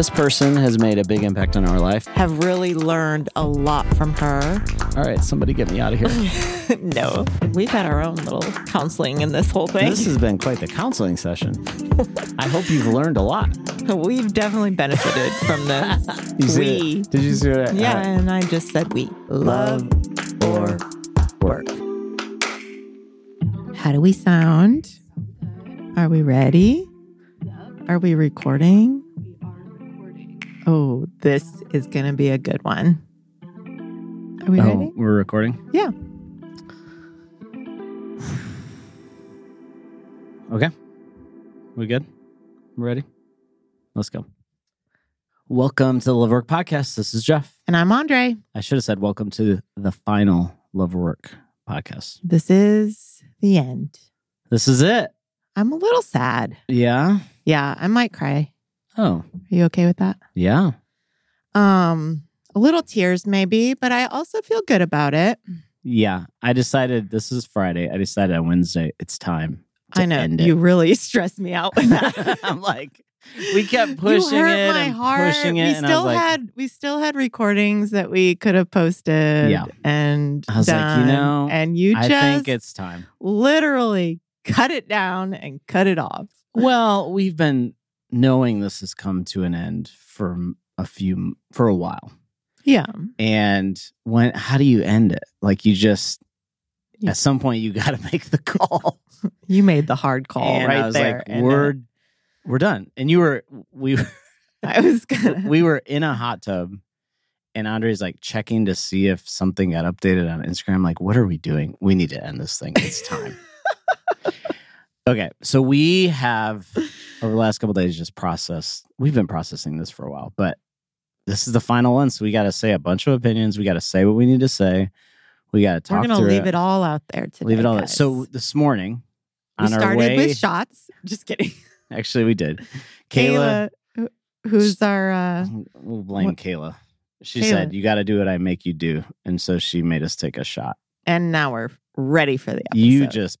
This person has made a big impact on our life. Have really learned a lot from her. All right, somebody get me out of here. no, we've had our own little counseling in this whole thing. this has been quite the counseling session. I hope you've learned a lot. We've definitely benefited from this. We. Did you see what I Yeah, I- and I just said we. Love or work. How do we sound? Are we ready? Are we recording? Oh, this is going to be a good one. Are we Oh, ready? we're recording? Yeah. Okay. We good? We ready? Let's go. Welcome to the Love Work Podcast. This is Jeff. And I'm Andre. I should have said welcome to the final Love Work Podcast. This is the end. This is it. I'm a little sad. Yeah. Yeah, I might cry. Oh, Are you okay with that? yeah. Um, a little tears maybe, but I also feel good about it. Yeah. I decided this is Friday. I decided on Wednesday it's time. to I know end it. you really stressed me out with that. I'm like, we kept pushing you hurt it my and heart. pushing it, We and I still was like, had we still had recordings that we could have posted. Yeah. and I was like, you know, and you I just think it's time. literally cut it down and cut it off. Well, we've been knowing this has come to an end for a few for a while. Yeah, And when how do you end it? Like you just Yeah. at some point you got to make the call. you made the hard call and right I was there. like, we're we're done. And you were we were I was gonna. we were in a hot tub and Andre's like checking to see if something got updated on Instagram. Like, what are we doing? We need to end this thing. It's time. Okay. So we have over the last couple days just processed. We've been processing this for a while, but this is the final one. So we got to say a bunch of opinions. We got to say what we need to say. We got to talk. we're gonna leave it all out there today. Leave it all. guys. So this morning we on our started way, with shots. Just kidding. actually we did. Kayla, Kayla, who's our uh, we'll blame What- Kayla. She Kayla. said, "You got to do what I make you do," and so she made us take a shot. and now we're ready for the episode. You just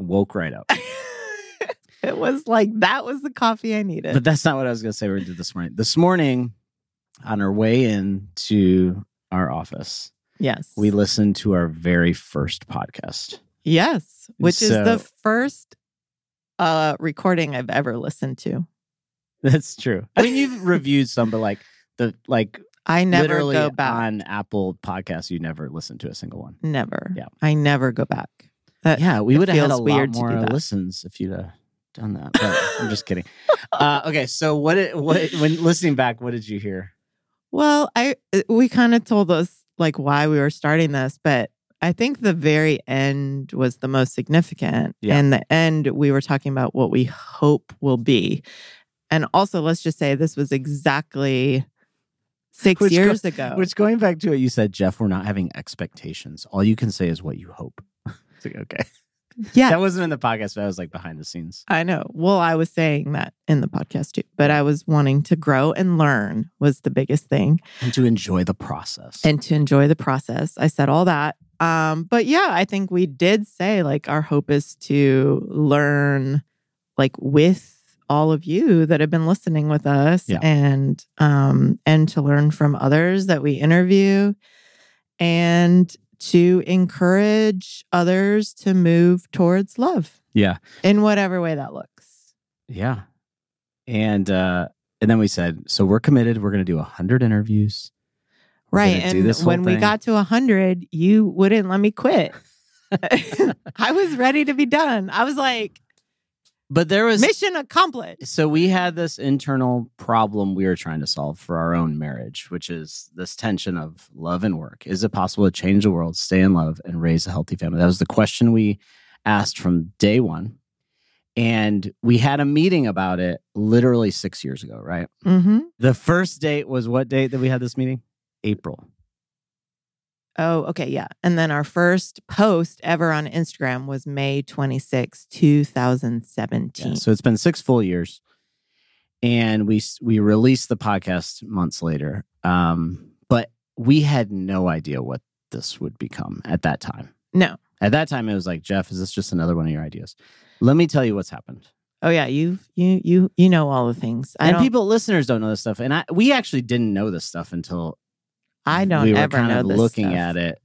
woke right up. it was like that was the coffee I needed. but that's not what I was going to say. We did this morning. This morning, on our way in to our office, yes, we listened to our very first podcast. yes, which is the first uh recording I've ever listened to. That's true. I mean, you've reviewed some, but like the like I never go back. on Apple Podcasts, you never listen to a single one. Never. Yeah. I never go back. That- Yeah, we would have had a lot more listens if you'd have done that. But I'm just kidding. Uh, okay, so what? It, what when listening back, what did you hear? Well, I uh, we kind of told us like why we were starting this, but I think the very end was the most significant. Yeah. And the end, we were talking about what we hope will be. And also, let's just say this was exactly six Which go- years ago. Which going back to what you said, Jeff, we're not having expectations. All you can say is what you hope. Like, okay, yeah, that wasn't in the podcast, but I was like behind the scenes. I know. Well, I was saying that in the podcast too, but I was wanting to grow and learn was the biggest thing. and to enjoy the process. and to enjoy the process. I said all that. Um, but yeah, I think we did say like our hope is to learn like with all of you that have been listening with us Yeah. and um and to learn from others that we interview and to encourage others to move towards love yeah, in whatever way that looks. yeah, and uh, and then we said, so we're committed. We're going to do a hundred interviews. We're Right. And when we thing. got to 100, you wouldn't let me quit. I was ready to be done. I was like, but there was mission accomplished. so we had this internal problem we were trying to solve for our own marriage, which is this tension of love and work. Is it possible to change the world, stay in love, and raise a healthy family? That was the question we asked from day one. And we had a meeting about it literally six years ago, right? Mm-hmm. The first date was what date that we had this meeting? April. Oh, okay. Yeah. And then our first post ever on Instagram was May 26, 2017. Yeah, so it's been six full years, and we we released the podcast months later. Um, but we had no idea what this would become at that time. no. At that time, it was like, Jeff, is this just another one of your ideas? Let me tell you what's happened. Oh yeah, you you you you know all the things. I and people, listeners, don't know this stuff. And I, we actually didn't know this stuff until I don't we were ever kind know of this looking stuff. at it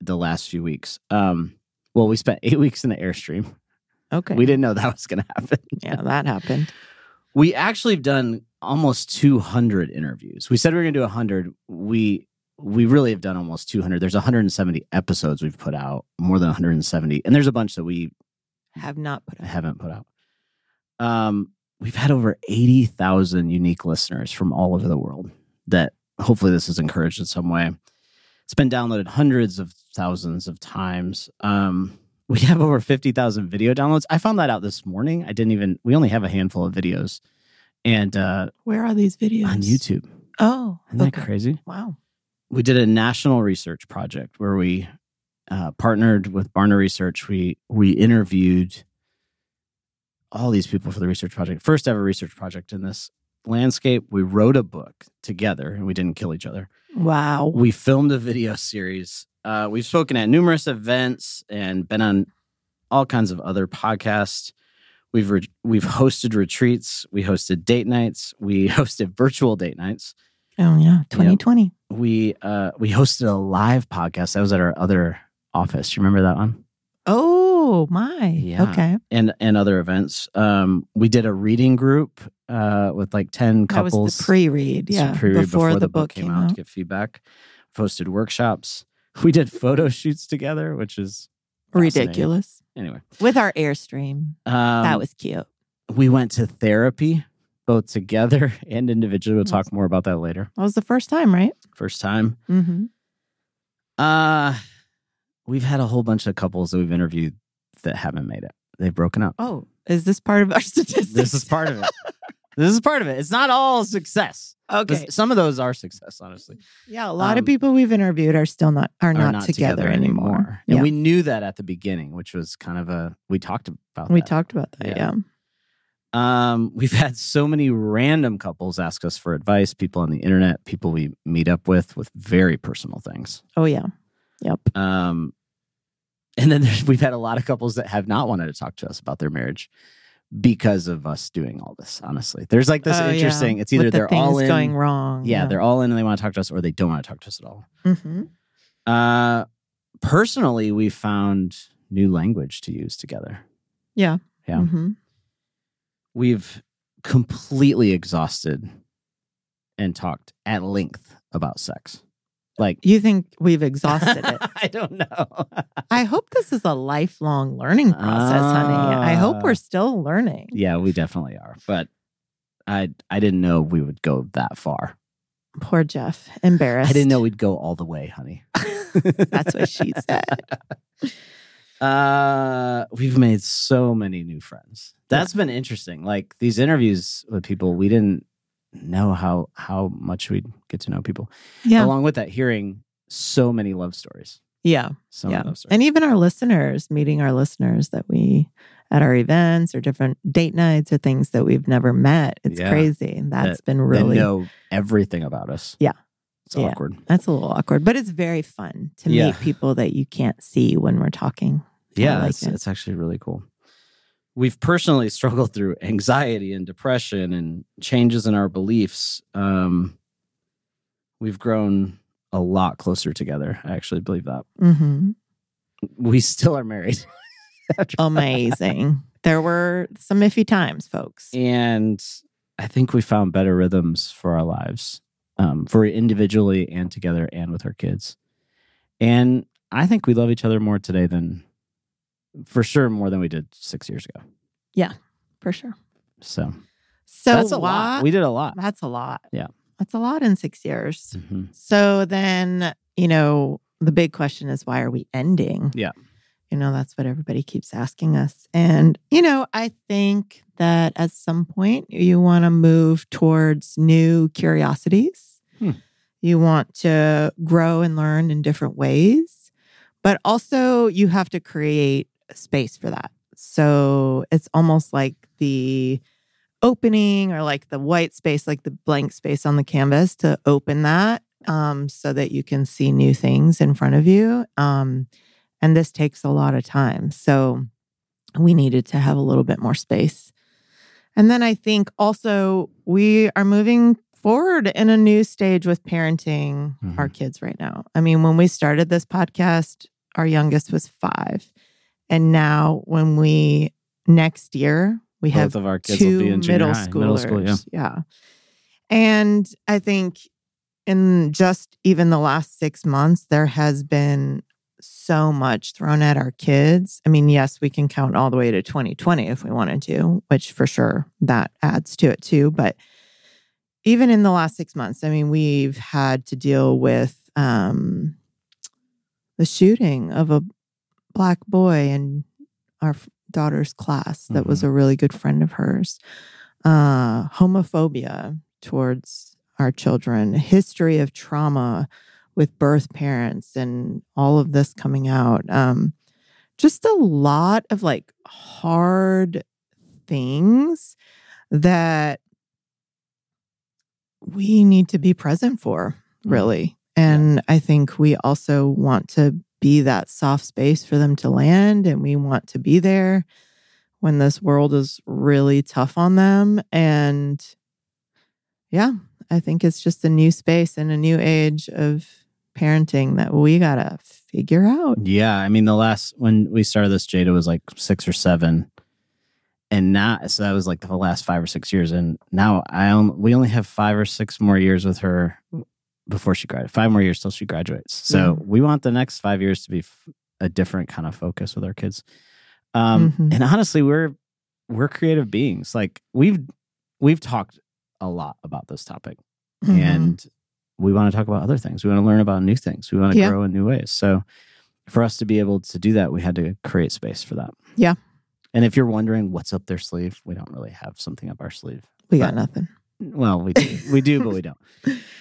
the last few weeks. Um, well, we spent eight weeks in the airstream. Okay. We didn't know that was going to happen. Yeah, that happened. We actually have done almost 200 interviews. We said we were going to do 100. We we really have done almost 200. There's 170 episodes we've put out, more than 170, and there's a bunch that we Have not put. Up. haven't put out. Um, we've had over 80,000 unique listeners from all over the world that hopefully this is encouraged in some way. It's been downloaded hundreds of thousands of times. Um, we have over 50,000 video downloads. I found that out this morning. I didn't even, we only have a handful of videos and uh, Where are these videos on YouTube. Oh, Isn't that crazy? Wow. we did a national research project where we uh, partnered with Barna Research. We we interviewed all these people for the research project, first ever research project in this landscape. We wrote a book together, and we didn't kill each other. Wow. We filmed a video series. Uh, we've spoken at numerous events and been on all kinds of other podcasts. We've re- we've hosted retreats. We hosted date nights. We hosted virtual date nights Oh yeah. 2020. we uh we hosted a live podcast that was at our other office you remember that one Oh my. Yeah. Okay. and and other events um we did a reading group uh with like 10 couples. That was the pre-read. Yeah. pre-read before, the, book came out. to get feedback hosted workshops we did photo shoots together which is. Ridiculous. anyway With our airstream. um that was cute. we went to therapy both together and individually we'll talk more about that later That was the first time, right? first time Mm-hmm. Uh we've had a whole bunch of couples that we've interviewed that haven't made it. They've broken up. Oh, is this part of our statistics? This is part of it. This is part of it. It's not all success. okay. Some of those are success, honestly. Yeah, a lot Um, of people we've interviewed are still not are not, Are together, anymore. And yeah. we knew that at the beginning, which was kind of a we talked about we that. talked about that. Yeah. Yeah. Um, we've had so many random couples ask us for advice, people on the internet, people we meet up with with very personal things. Oh yeah. Yep. Um, and then we've had a lot of couples that have not wanted to talk to us about their marriage because of us doing all this. Honestly, there's like this Oh, yeah. interesting. It's either the they're all in, going wrong. yeah, they're all in and they want to talk to us, or they don't want to talk to us at all. hmm Uh, personally, we found new language to use together. Yeah. Yeah. hmm We've completely exhausted and talked at length about sex. Like You think we've exhausted it? I don't know. I hope this is a lifelong learning process, honey. I hope Ah. we're still learning. yeah, we definitely are. But I I didn't know we would go that far. Poor Jeff, embarrassed. I didn't know we'd go all the way, honey. That's what she said. Uh, we've made so many new friends. That's been interesting. Like these interviews with people, we didn't know how how much we'd get to know people. Yeah. Along with that, hearing so many love stories. yeah. So yeah. many love stories. And even our listeners, meeting our listeners that we at our events or different date nights or things that we've never met. It's Yeah. crazy. And that's been They really know everything about us. Yeah. It's Yeah. awkward. that's a little awkward, but it's very fun to Yeah. meet people that you can't see when we're talking. Yeah, like it's, it. it's actually really cool. We've personally struggled through anxiety and depression and changes in our beliefs. Um, we've grown a lot closer together. I actually believe that. hmm We still are married. Amazing. there were some iffy times, folks. and I think we found better rhythms for our lives, um, for individually and together and with our kids. And I think we love each other more today than, for sure, more than we did six years ago. Yeah, for sure. So, So that's a why- lot. We did a lot. That's a lot. Yeah. That's a lot in six years. Mhm. So then, you know, the big question is why are we ending? Yeah. You know, that's what everybody keeps asking us. And, you know, I think that at some point you want to move towards new curiosities. Hmm. You want to grow and learn in different ways, but also you have to create space for that. So it's almost like the opening or like the white space, like the blank space on the canvas to open that um, so that you can see new things in front of you. Um, and this takes a lot of time. So we needed to have a little bit more space And then I think also we are moving forward in a new stage with parenting Mhm. our kids right now. I mean, when we started this podcast, our youngest was five. And now, when we next year, we have of our kids two will be in middle high, schoolers. middle school. Yeah. yeah. And I think in just even the last six months, there has been so much thrown at our kids. I mean, yes, we can count all the way to 2020 if we wanted to, which for sure that adds to it too. But even in the last six months, I mean, we've had to deal with um, the shooting of a black boy in our daughter's class that was a really good friend of hers, uh, homophobia towards our children, history of trauma with birth parents, and all of this coming out. Um, just a lot of like hard things that we need to be present for, Mm. really. And I think we also want to be that soft space for them to land, and we want to be there when this world is really tough on them. And yeah, I think it's just a new space and a new age of parenting that we got to figure out. Yeah, I mean, the last when we started this, Jada was like six or seven, and now so that was like the last five or six years, and now I on, we only have five or six more years with her before she graduates. Five more years till she graduates. So we want the next five years to be f- a different kind of focus with our kids. Um, Mhm. And honestly, we're we're creative beings. Like we've we've talked a lot about this topic, Mhm. and we want to talk about other things. We want to learn about new things. We want to Yeah. grow in new ways. So for us to be able to do that, we had to create space for that. Yeah. And if you're wondering what's up their sleeve, we don't really have something up our sleeve. we got nothing. Well, we do, we do, but we don't.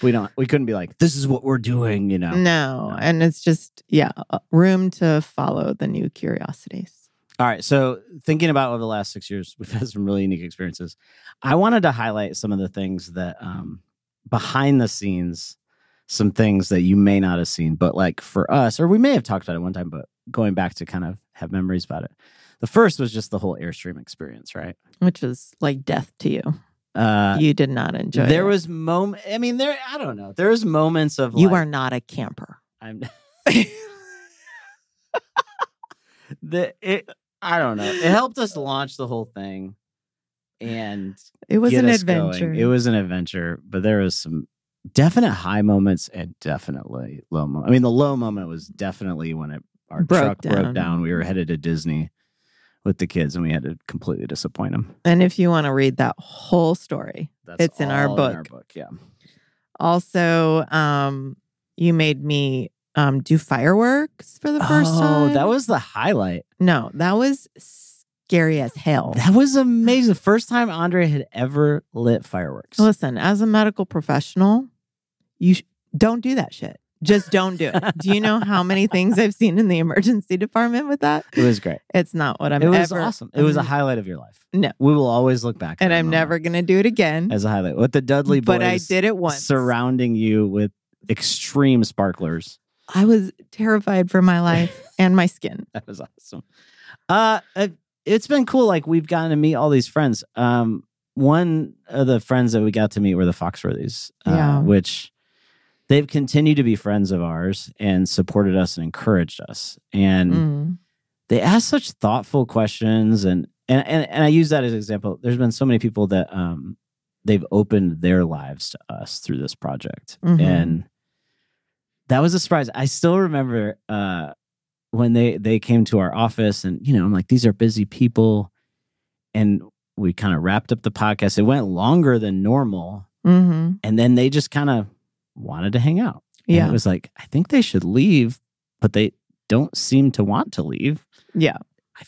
We don't. We couldn't be like, this is what we're doing. You know. No. No. And it's just, yeah, uh, room to follow the new curiosities. All right. So thinking about over the last six years, we've had some really unique experiences. I wanted to highlight some of the things that um, behind the scenes, some things that you may not have seen, but like for us, or we may have talked about it one time, but going back to kind of have memories about it. The first was just the whole Airstream experience, right? Which was like death to you. Uh, you did not enjoy there it. was moment. I mean, there. I don't know. There was moments of You like, are not a camper. I'm. the it. I don't know. It helped us launch the whole thing, and It was an us going. adventure. It was an adventure, but there was some definite high moments and definitely low moments. I mean, the low moment was definitely when it our Broke truck broke down. down. We were headed to Disney with the kids, and we had to completely disappoint them. and if you want to read that whole story, That's It's in our book. our book, yeah. also, um, you made me um, do fireworks for the first oh, time. Oh, that was the highlight. no, that was scary as hell. That was amazing. The first time Andre had ever lit fireworks. Listen, as a medical professional, you sh- don't do that shit. Just don't do it. do you know how many things I've seen in the emergency department with that? It was great. It's not what I'm it was ever. awesome. It was a I'm- highlight of your life. No. we will always look back, and I'm never going to do it again. as a highlight. With the Dudley boys, but I did it once. surrounding you with extreme sparklers. I was terrified for my life and my skin. That was awesome. Uh, it, it's been cool. Like we've gotten to meet all these friends. Um, one of the friends that we got to meet were the Foxworthies, uh, Yeah. which they've continued to be friends of ours and supported us and encouraged us. And Mm. they ask such thoughtful questions and and and, and I use that as an example. There's been so many people that um they've opened their lives to us through this project. Mhm. And that was a surprise. I still remember uh when they they came to our office and you know, I'm like these are busy people and we kind of wrapped up the podcast. It went longer than normal hmm and then they just kind of wanted to hang out. And Yeah. it was like I think they should leave, but they don't seem to want to leave. Yeah.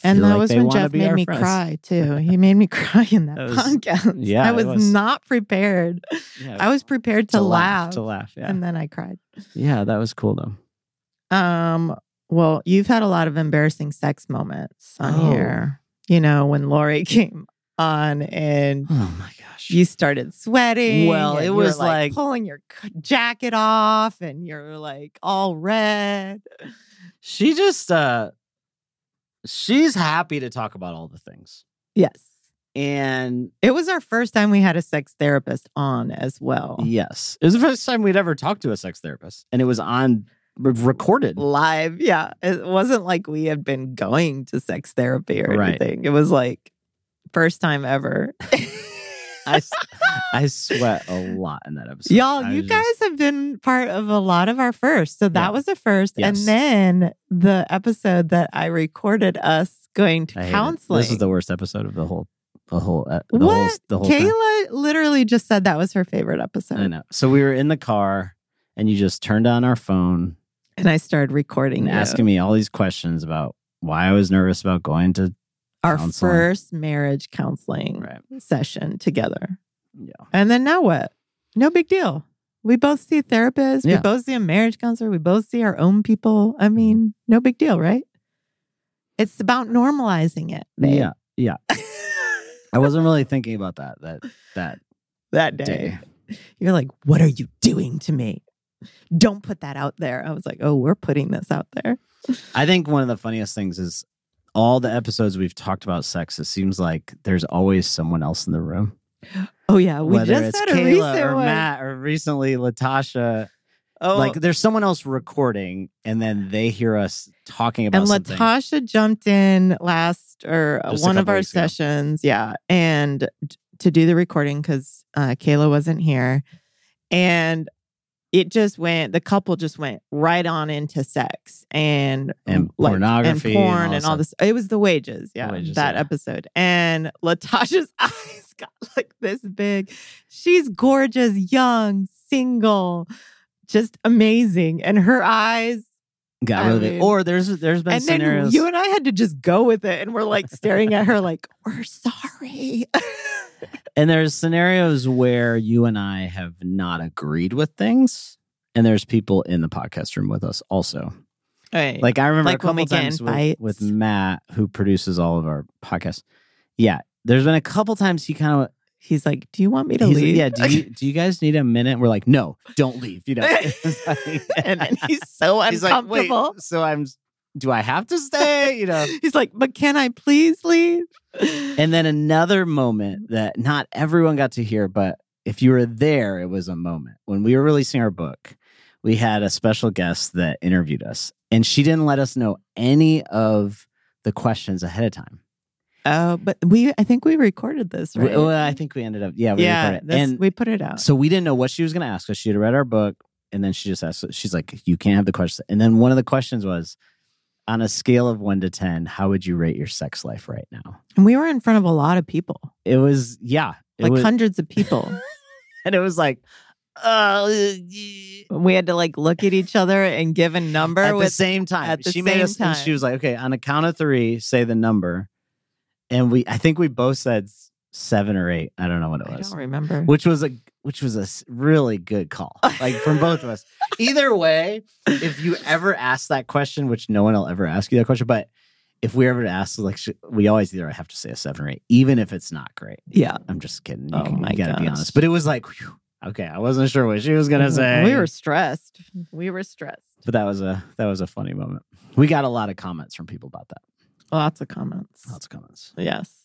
And that like was when Jeff made me friends. cry too. He made me cry in that, That was- podcast. yeah, I was, was- not prepared. Yeah, I was prepared to, laugh, to laugh. Yeah, and then I cried. yeah, that was cool though. Um, well, you've had a lot of embarrassing sex moments on Oh. here. You know, when Lori came on and Oh my gosh, you started sweating. Well, it was were, like- pulling your jacket off and you're like all red. she just uh, she's happy to talk about all the things, Yes. And It was our first time we had a sex therapist on as well. yes, it was the first time we'd ever talked to a sex therapist, and it was on recorded. Live. Yeah. It wasn't like we had been going to sex therapy or Right. anything. It was like first time ever. I, I sweat a lot in that episode. Y'all, you guys just- have been part of a lot of our first. So that Yeah. was the first. Yes. And then the episode that I recorded us going to I counseling. This is the worst episode of the whole, the whole, uh, the whole, what? the whole. thing. Kayla literally just said that was her favorite episode. I know. So we were in the car, and you just turned on our phone And I started recording asking me all these questions about why I was nervous about going to. Our counseling. first marriage counseling Right. session together. Yeah. And then now what? No big deal. We both see therapists. We Yeah. both see a marriage counselor. We both see our own people. I mm-hmm. mean, no big deal, right? It's about normalizing it. babe. Yeah. Yeah. I wasn't really thinking about that. That that that day. day. You're like, what are you doing to me? Don't put that out there. I was like, oh, we're putting this out there. I think one of the funniest things is all the episodes we've talked about sex. It seems like there's always someone else in the room, Oh yeah, we whether just it's had a recent or one. Matt or recently Latasha. Oh, Like there's someone else recording, and then they hear us talking about sex. and something. Latasha jumped in last or uh, Just one of our weeks ago. sessions, yeah, and to do the recording because uh, Kayla wasn't here, and it just went. The couple just went right on into sex and And mm, like, pornography and and porn all and all this. It was the wages, yeah, wages, that yeah. episode. And Latasha's eyes got like this big. She's gorgeous, young, single, just amazing, and her eyes Got I really big. mean- Or there's there's been and scenarios. you and I had to just go with it, and we're like staring at her, like we're sorry. And there's scenarios where you and I have not agreed with things. And there's people in the podcast room with us also. Right. Like I remember Like a couple we get in times with, with Matt, who produces all of our podcasts. Yeah. There's been a couple times he kind of he's like, "Do you want me to he's like, leave?" yeah, do you do you guys need a minute? We're like, no, don't leave. You know. Like- and then he's so he's like, uncomfortable. so I'm do I have to stay? You know. he's like, "But can I please leave?" And then another moment that not everyone got to hear, but if you were there, it was a moment. When we were releasing our book, we had a special guest that interviewed us, and she didn't let us know any of the questions ahead of time. Oh, but we I think we recorded this, right? Well, I think we ended up, yeah, we yeah, recorded it. this- And we put it out. so we didn't know what she was going to ask us. She had read our book, and then she just asked, she's like, you can't have the question. And then one of the questions was, on a scale of one to 10, how would you rate your sex life right now? and we were in front of a lot of people, It was, yeah. It like was, hundreds of people. and it was like, uh, we had to like look at each other and give a number at the same time. at the she made same us, and she was like, okay, on a count of three, say the number. And we, I think we both said seven or eight. I don't know what it was. I don't remember. which was a, which was a really good call, like from both of us. Either way, if you ever ask that question, which no one will ever ask you that question, but if we ever ask, like, we always either have to say a seven or eight, even if it's not great. yeah. I'm just kidding. Oh you, Oh can- my you gotta be honest. But it was like, whew, okay, I wasn't sure what she was gonna mm-hmm. say. We were stressed. We were stressed. but that was a that was a funny moment. We got a lot of comments from people about that. Lots of comments. Lots of comments. Yes.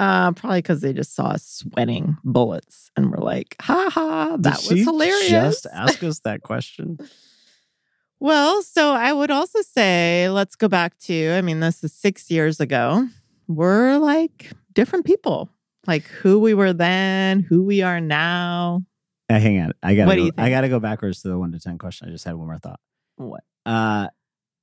Uh, probably because they just saw us sweating bullets and were like, ha ha, that Did was hilarious. Just ask us that question. well, so I would also say, let's go back to, I mean, this is six years ago. We're like different people, like who we were then, who we are now. Uh, hang on, I gotta What do go, you I gotta go backwards to the one to ten question. I just had one more thought. What? Uh,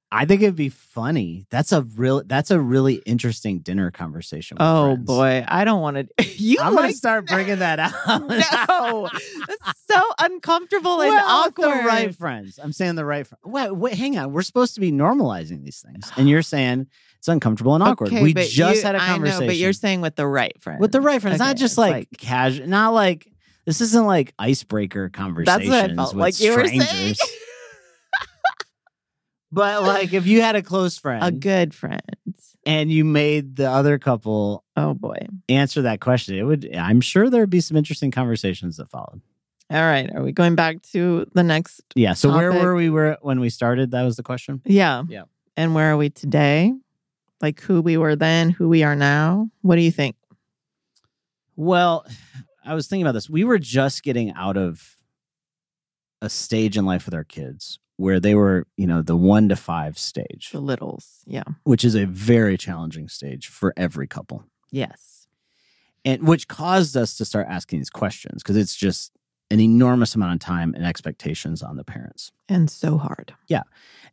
I think it'd be funny. That's a real. That's a really interesting dinner conversation. Oh friends. boy, I don't want to. You I'm gonna like start bringing that out. no, that's so uncomfortable and Well, awkward. The right friends. I'm saying the right. Fr- wait, wait, hang on. We're supposed to be normalizing these things, and you're saying it's uncomfortable and awkward. Okay, we just you- had a I know, conversation. but you're saying with the right friends. with the right friends, not just it's like, casual, not like this isn't like icebreaker conversations. That's what I felt with like you were saying. but like if you had a close friend a good friend. and you made the other couple Oh boy. answer that question, it would. I'm sure there'd be some interesting conversations that followed. All right. Are we going back to the next? Yeah. So where were we? Were when we started? That was the question. Yeah. Yeah. And where are we today? Like who we were then, who we are now. What do you think? Well, I was thinking about this. We were just getting out of a stage in life with our kids where they were, you know, the one to five stage, The littles. Yeah. which is a very challenging stage for every couple. Yes. And which caused us to start asking these questions because it's just an enormous amount of time and expectations on the parents. And so hard. Yeah.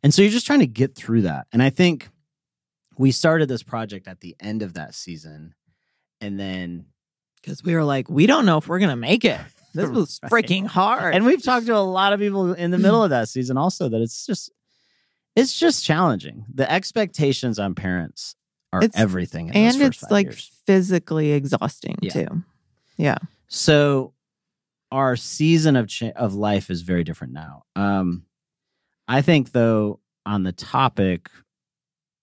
And so you're just trying to get through that. And I think we started this project at the end of that season. And then, Because we were like, we don't know if we're gonna make it. This was Right. freaking hard. and we've talked to a lot of people in the middle of that season also that it's just, it's just challenging. The expectations on parents are It's- everything. In and it's like years. physically exhausting Yeah. too. Yeah. So our season of cha- of life is very different now. Um, I think though on the topic,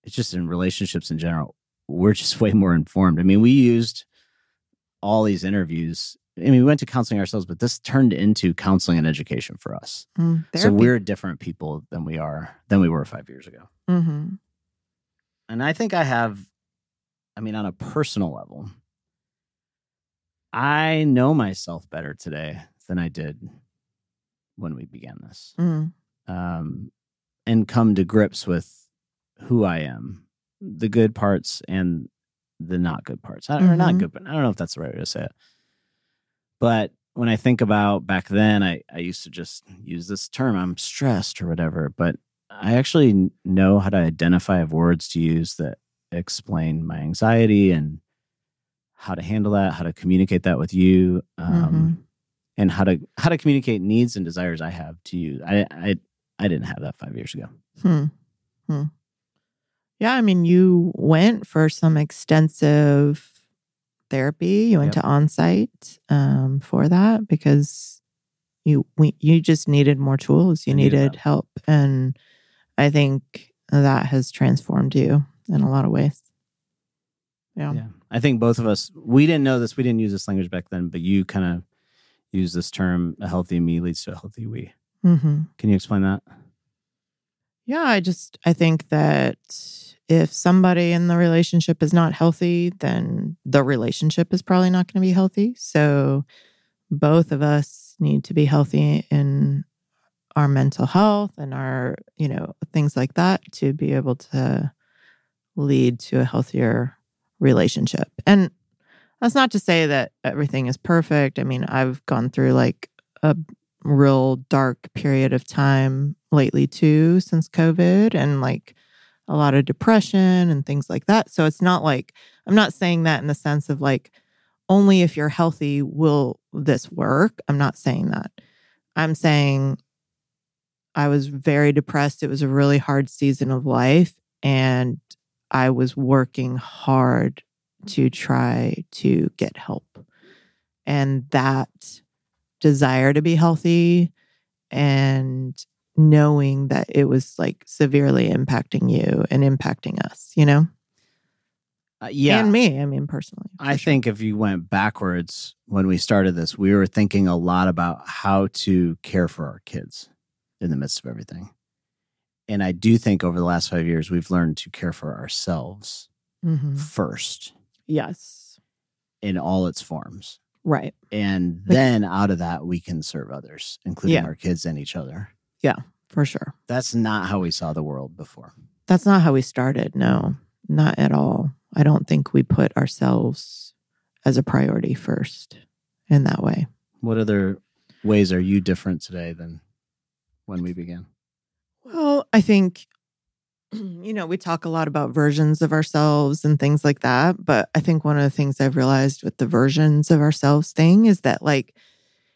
it's just in relationships in general, we're just way more informed. I mean, we used all these interviews. I mean, we went to counseling ourselves, but this turned into counseling and education for us. Mm, So we're different people than we are than we were five years ago. Mhm. And I think I have, I mean, on a personal level, I know myself better today than I did when we began this. Mm. Um, and come to grips with who I am, the good parts and the not good parts. I- Or not Mhm. good, but I don't know if that's the right way to say it. But when I think about back then, I, I used to just use this term, I'm stressed or whatever. But I actually know how to identify words to use that explain my anxiety and how to handle that, how to communicate that with you, um, and how to how to communicate needs and desires I have to you. I I I didn't have that five years ago. Hmm. Hmm. Yeah, I mean, you went for some extensive therapy. You went Yep. to Onsite um, for that because you we, you just needed more tools. You I needed help, and I think that has transformed you in a lot of ways. Yeah. Yeah. I think both of us, we didn't know this. We didn't use this language back then, but you kind of use this term, a healthy me leads to a healthy we. hmm Can you explain that? Yeah, I just I think that if somebody in the relationship is not healthy, then the relationship is probably not going to be healthy. So both of us need to be healthy in our mental health and our, you know, things like that to be able to lead to a healthier relationship. And that's not to say that everything is perfect. I mean, I've gone through like a real dark period of time lately too since COVID and like a lot of depression and things like that. So it's not like I'm not saying that in the sense of like only if you're healthy will this work. I'm not saying that. I'm saying I was very depressed. It was a really hard season of life and I was working hard to try to get help. And that desire to be healthy and knowing that it was like severely impacting you and impacting us, you know? Uh, yeah. And me, I mean, personally. I sure. think if you went backwards when we started this, we were thinking a lot about how to care for our kids in the midst of everything. And I do think over the last five years, we've learned to care for ourselves Mhm. first Yes. in all its forms. Right. And Like- then out of that, we can serve others, including Yeah. our kids and each other. Yeah, for sure. That's not how we saw the world before. That's not how we started. No, not at all. I don't think we put ourselves as a priority first in that way. What other ways are you different today than when we began? Well, I think, you know, we talk a lot about versions of ourselves and things like that. But I think one of the things I've realized with the versions of ourselves thing is that, like,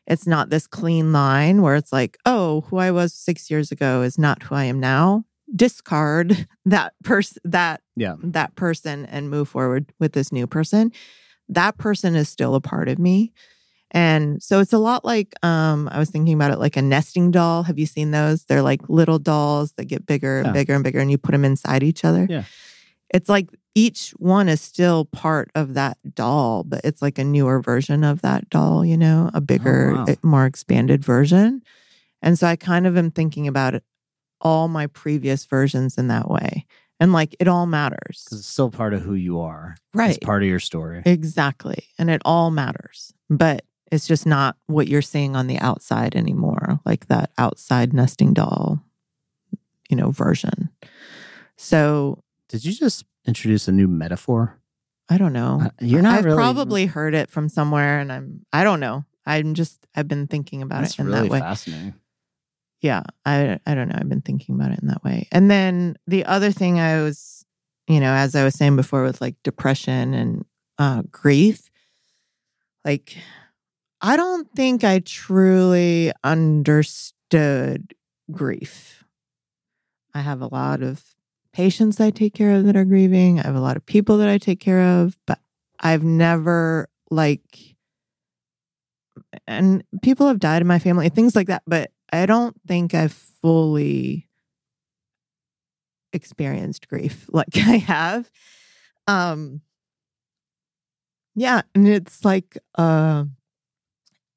it's not this clean line where it's like, oh, who I was six years ago is not who I am now. Discard that person, that Yeah. that person, and move forward with this new person. That person is still a part of me. And so it's a lot like um, I was thinking about it like a nesting doll. Have you seen those? They're like little dolls that get bigger and Yeah. bigger and bigger, and you put them inside each other. Yeah. It's like each one is still part of that doll, but it's like a newer version of that doll, you know, a bigger, wow. eh, more expanded version. And so I kind of am thinking about it, all my previous versions in that way. And like it all matters. Because it's still part of who you are. Right. It's part of your story. Exactly. And it all matters. But it's just not what you're seeing on the outside anymore, like that outside nesting doll, you know, version. So Did you just introduce a new metaphor? I don't know. Uh, You're not I've really probably heard it from somewhere and I'm I don't know. I'm just I've been thinking about That's it in really that way. fascinating. yeah i i don't know i've been thinking about it in that way and then the other thing i was you know as i was saying before with like depression and uh grief like i don't think i truly understood grief i have a lot of patients i take care of that are grieving i have a lot of people that i take care of but i've never like and people have died in my family things like that but I don't think I've fully experienced grief like I have. Um yeah, and it's like uh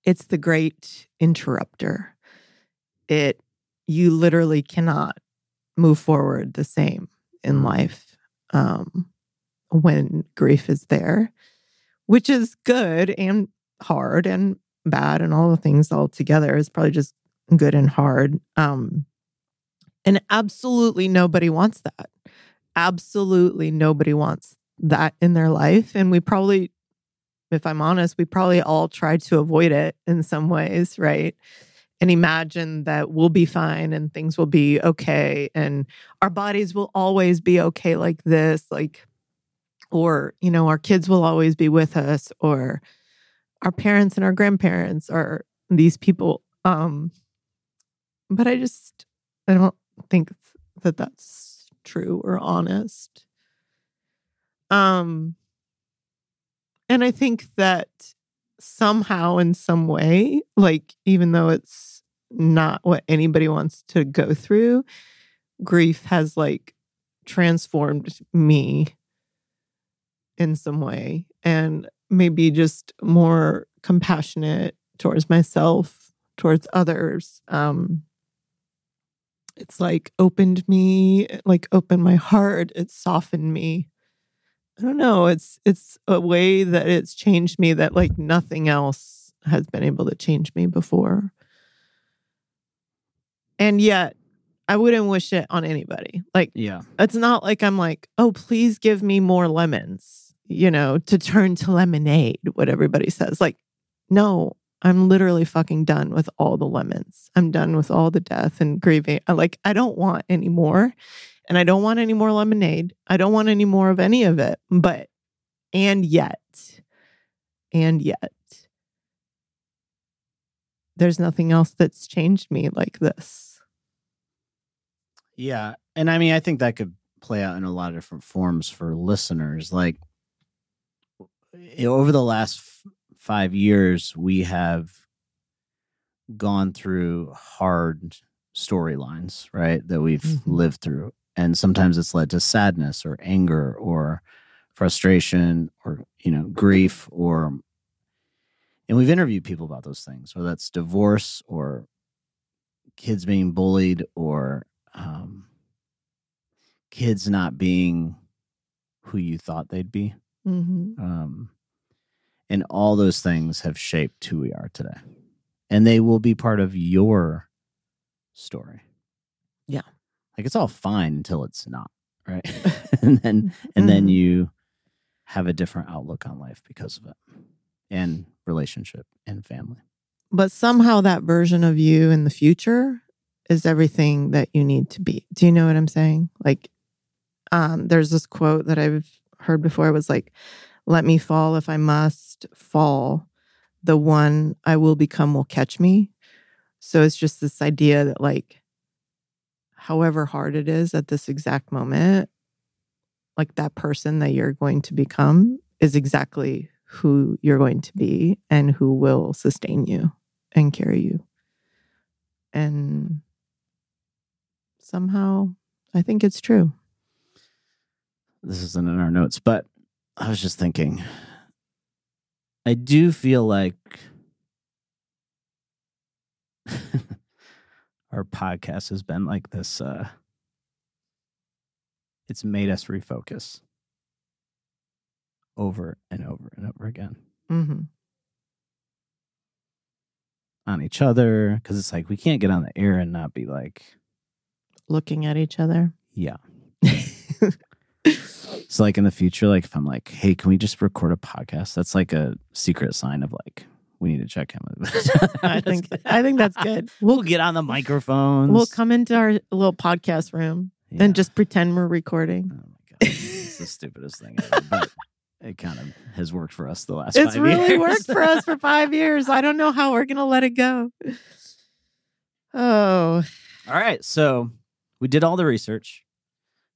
it's the great interrupter. It you literally cannot move forward the same in life um when grief is there, which is good and hard and bad and all the things all together is probably just good and hard. Um, and absolutely nobody wants that. Absolutely nobody wants that in their life. And we probably, if I'm honest, we probably all try to avoid it in some ways, right? And imagine that we'll be fine and things will be okay and our bodies will always be okay like this, like, or, you know, our kids will always be with us, or our parents and our grandparents are these people. Um, but I just I don't think that that's true or honest. Um and I think that somehow in some way like even though it's not what anybody wants to go through grief has like transformed me in some way and maybe just more compassionate towards myself towards others. Um it's like opened me like opened my heart. It softened me i don't know it's it's a way that it's changed me that like nothing else has been able to change me before and yet i wouldn't wish it on anybody like Yeah. it's not like i'm like oh please give me more lemons you know to turn to lemonade what everybody says like no I'm literally fucking done with all the lemons. I'm done with all the death and grieving. I like I don't want any more. And I don't want any more lemonade. I don't want any more of any of it. But and yet and yet there's nothing else that's changed me like this. Yeah. And I mean, I think that could play out in a lot of different forms for listeners. Like over the last f- five years, we have gone through hard storylines, right? That we've Mhm. lived through. And sometimes it's led to sadness or anger or frustration or, you know, grief or, and we've interviewed people about those things, whether that's divorce or kids being bullied or um, kids not being who you thought they'd be. Mm-hmm. Um, and all those things have shaped who we are today. And they will be part of your story. Yeah. Like it's all fine until it's not, right? and then and then Mhm. you have a different outlook on life because of it. And relationship and family. But somehow that version of you in the future is everything that you need to be. Do you know what I'm saying? Like, um, there's this quote that I've heard before. It was like, let me fall if I must fall. The one I will become will catch me. So it's just this idea that, like, however hard it is at this exact moment, like that person that you're going to become is exactly who you're going to be and who will sustain you and carry you. And somehow I think it's true. This isn't in our notes, but I was just thinking I do feel like our podcast has been like this uh it's made us refocus over and over and over again hmm on each other because it's like we can't get on the air and not be like, Looking at each other. yeah. So like in the future, like if I'm like, hey, can we just record a podcast? That's like a secret sign of like we need to check him. I think I think that's good. we'll get on the microphones. We'll come into our little podcast room Yeah. and just pretend we're recording. Oh my god, it's the stupidest thing ever. But it kind of has worked for us the last. It's five really years. worked for us for five years. I don't know how we're gonna let it go. Oh, All right, so we did all the research.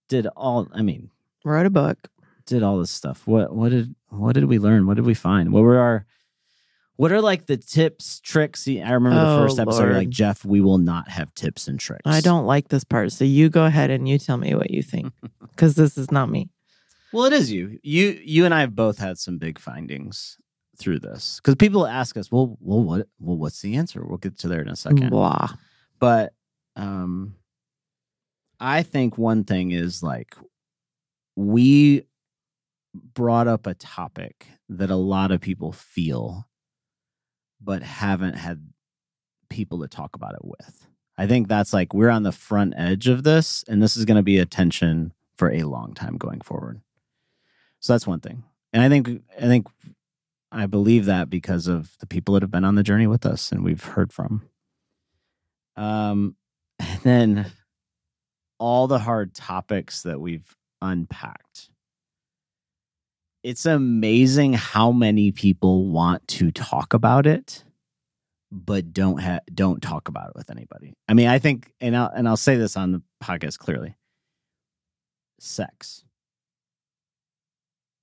Did all? I mean, wrote a book. did all this stuff. What what did what did we learn? What did we find? What were our what are like the tips, tricks? I remember the Oh, first episode. Lord. Like Jeff, we will not have tips and tricks. I don't like this part, so you go ahead and you tell me what you think, because this is not me. Well, it is you. You you and I have both had some big findings through this because people ask us, well, well, what, well, what's the answer? We'll get to there in a second. Blah. But um, I think one thing is like we brought up a topic that a lot of people feel, but haven't had people to talk about it with. I think that's like we're on the front edge of this, and this is going to be a tension for a long time going forward. So that's one thing, and I think I think I believe that because of the people that have been on the journey with us and we've heard from. Um, and then all the hard topics that we've unpacked. It's amazing how many people want to talk about it, but don't ha- don't talk about it with anybody. I mean, I think, and I'll and I'll say this on the podcast clearly: sex.